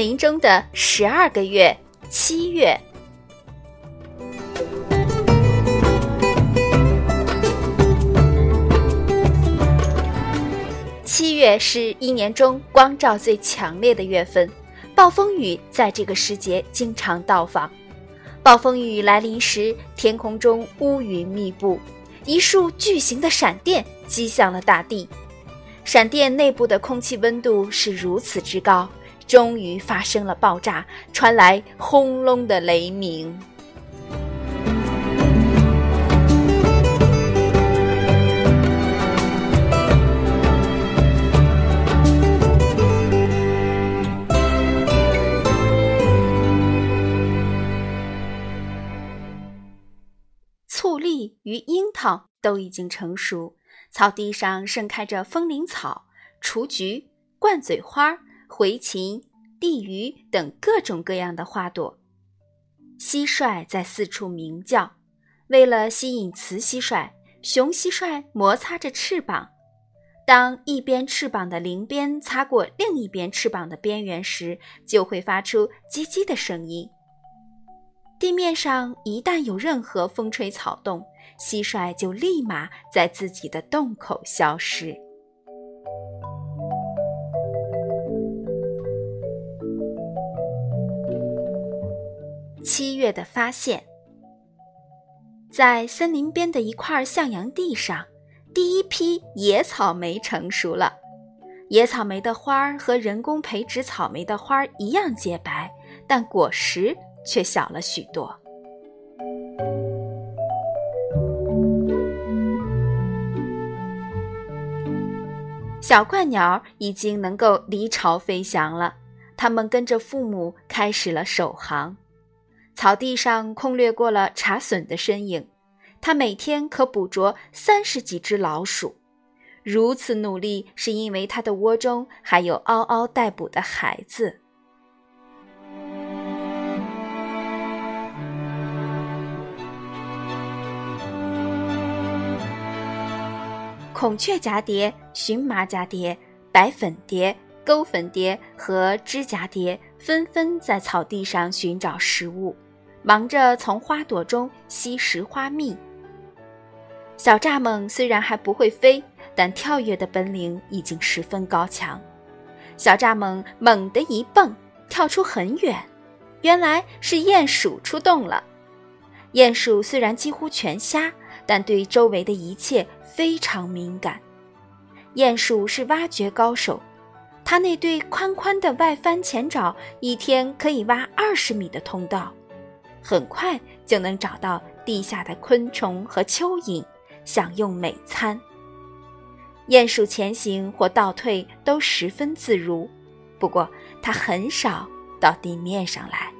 林中的十二个月，七月。七月是一年中光照最强烈的月份，暴风雨在这个时节经常到访。暴风雨来临时，天空中乌云密布，一束巨型的闪电击向了大地。闪电内部的空气温度是如此之高，终于发生了爆炸，传来轰隆的雷鸣。醋栗与樱桃都已经成熟。草地上盛开着风铃草、雏菊、冠嘴花、回芹、地榆等各种各样的花朵。蟋蟀在四处鸣叫，为了吸引雌蟋蟀，雄蟋蟀摩擦着翅膀。当一边翅膀的鳞边擦过另一边翅膀的边缘时，就会发出“叽叽”的声音。地面上一旦有任何风吹草动，蟋蟀就立马在自己的洞口消失。月的发现，在森林边的一块向阳地上，第一批野草莓成熟了。野草莓的花儿和人工培植草莓的花儿一样洁白，但果实却小了许多。小鹳鸟已经能够离巢飞翔了，它们跟着父母开始了首航。草地上空掠过了茶隼的身影，它每天可捕捉三十几只老鼠。如此努力，是因为它的窝中还有嗷嗷待哺的孩子。孔雀蛱蝶、荨麻蛱蝶、白粉蝶、钩粉蝶和知蛱蝶纷纷在草地上寻找食物，忙着从花朵中吸食花蜜。小蚱蜢虽然还不会飞，但跳跃的本领已经十分高强。小蚱蜢猛地一蹦，跳出很远，原来是鼹鼠出动了。鼹鼠虽然几乎全瞎。但对周围的一切非常敏感。鼹鼠是挖掘高手，它那对宽宽的外翻前爪一天可以挖二十米的通道，很快就能找到地下的昆虫和蚯蚓，享用美餐。鼹鼠前行或倒退都十分自如，不过它很少到地面上来。